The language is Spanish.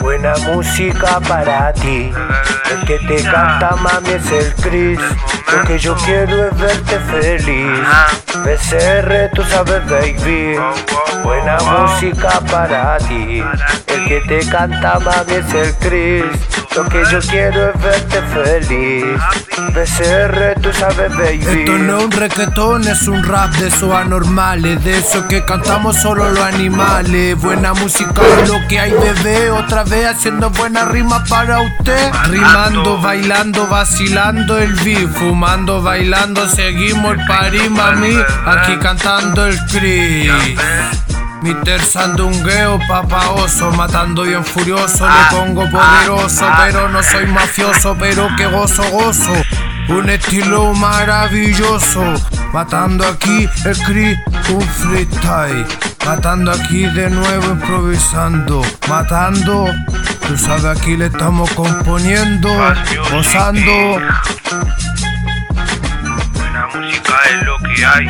Buena música para ti. El que te canta, mami, es el Chris. Lo que yo quiero es verte feliz. BCR, tú sabes, baby. Buena música para ti. El que te canta, mami, es el Chris. Lo que yo quiero es verte feliz. BCR, tú sabes, baby. Esto no es un reggaetón, es un rap de esos anormales. De eso que cantamos solo los animales. Buena música lo que hay, bebé. Otra vez haciendo buena rima para usted. Rimando, bailando, vacilando el beat. Fumando, bailando, seguimos el party, mami. Aquí cantando el Chris. Mr. Sandungueo, papaoso, matando bien furioso, le pongo poderoso, pero no soy mafioso, pero que gozo, gozo. Un estilo maravilloso, matando aquí el un freestyle. Matando aquí de nuevo improvisando, matando, tú sabes aquí le estamos componiendo, gozando. Buena música es lo que hay.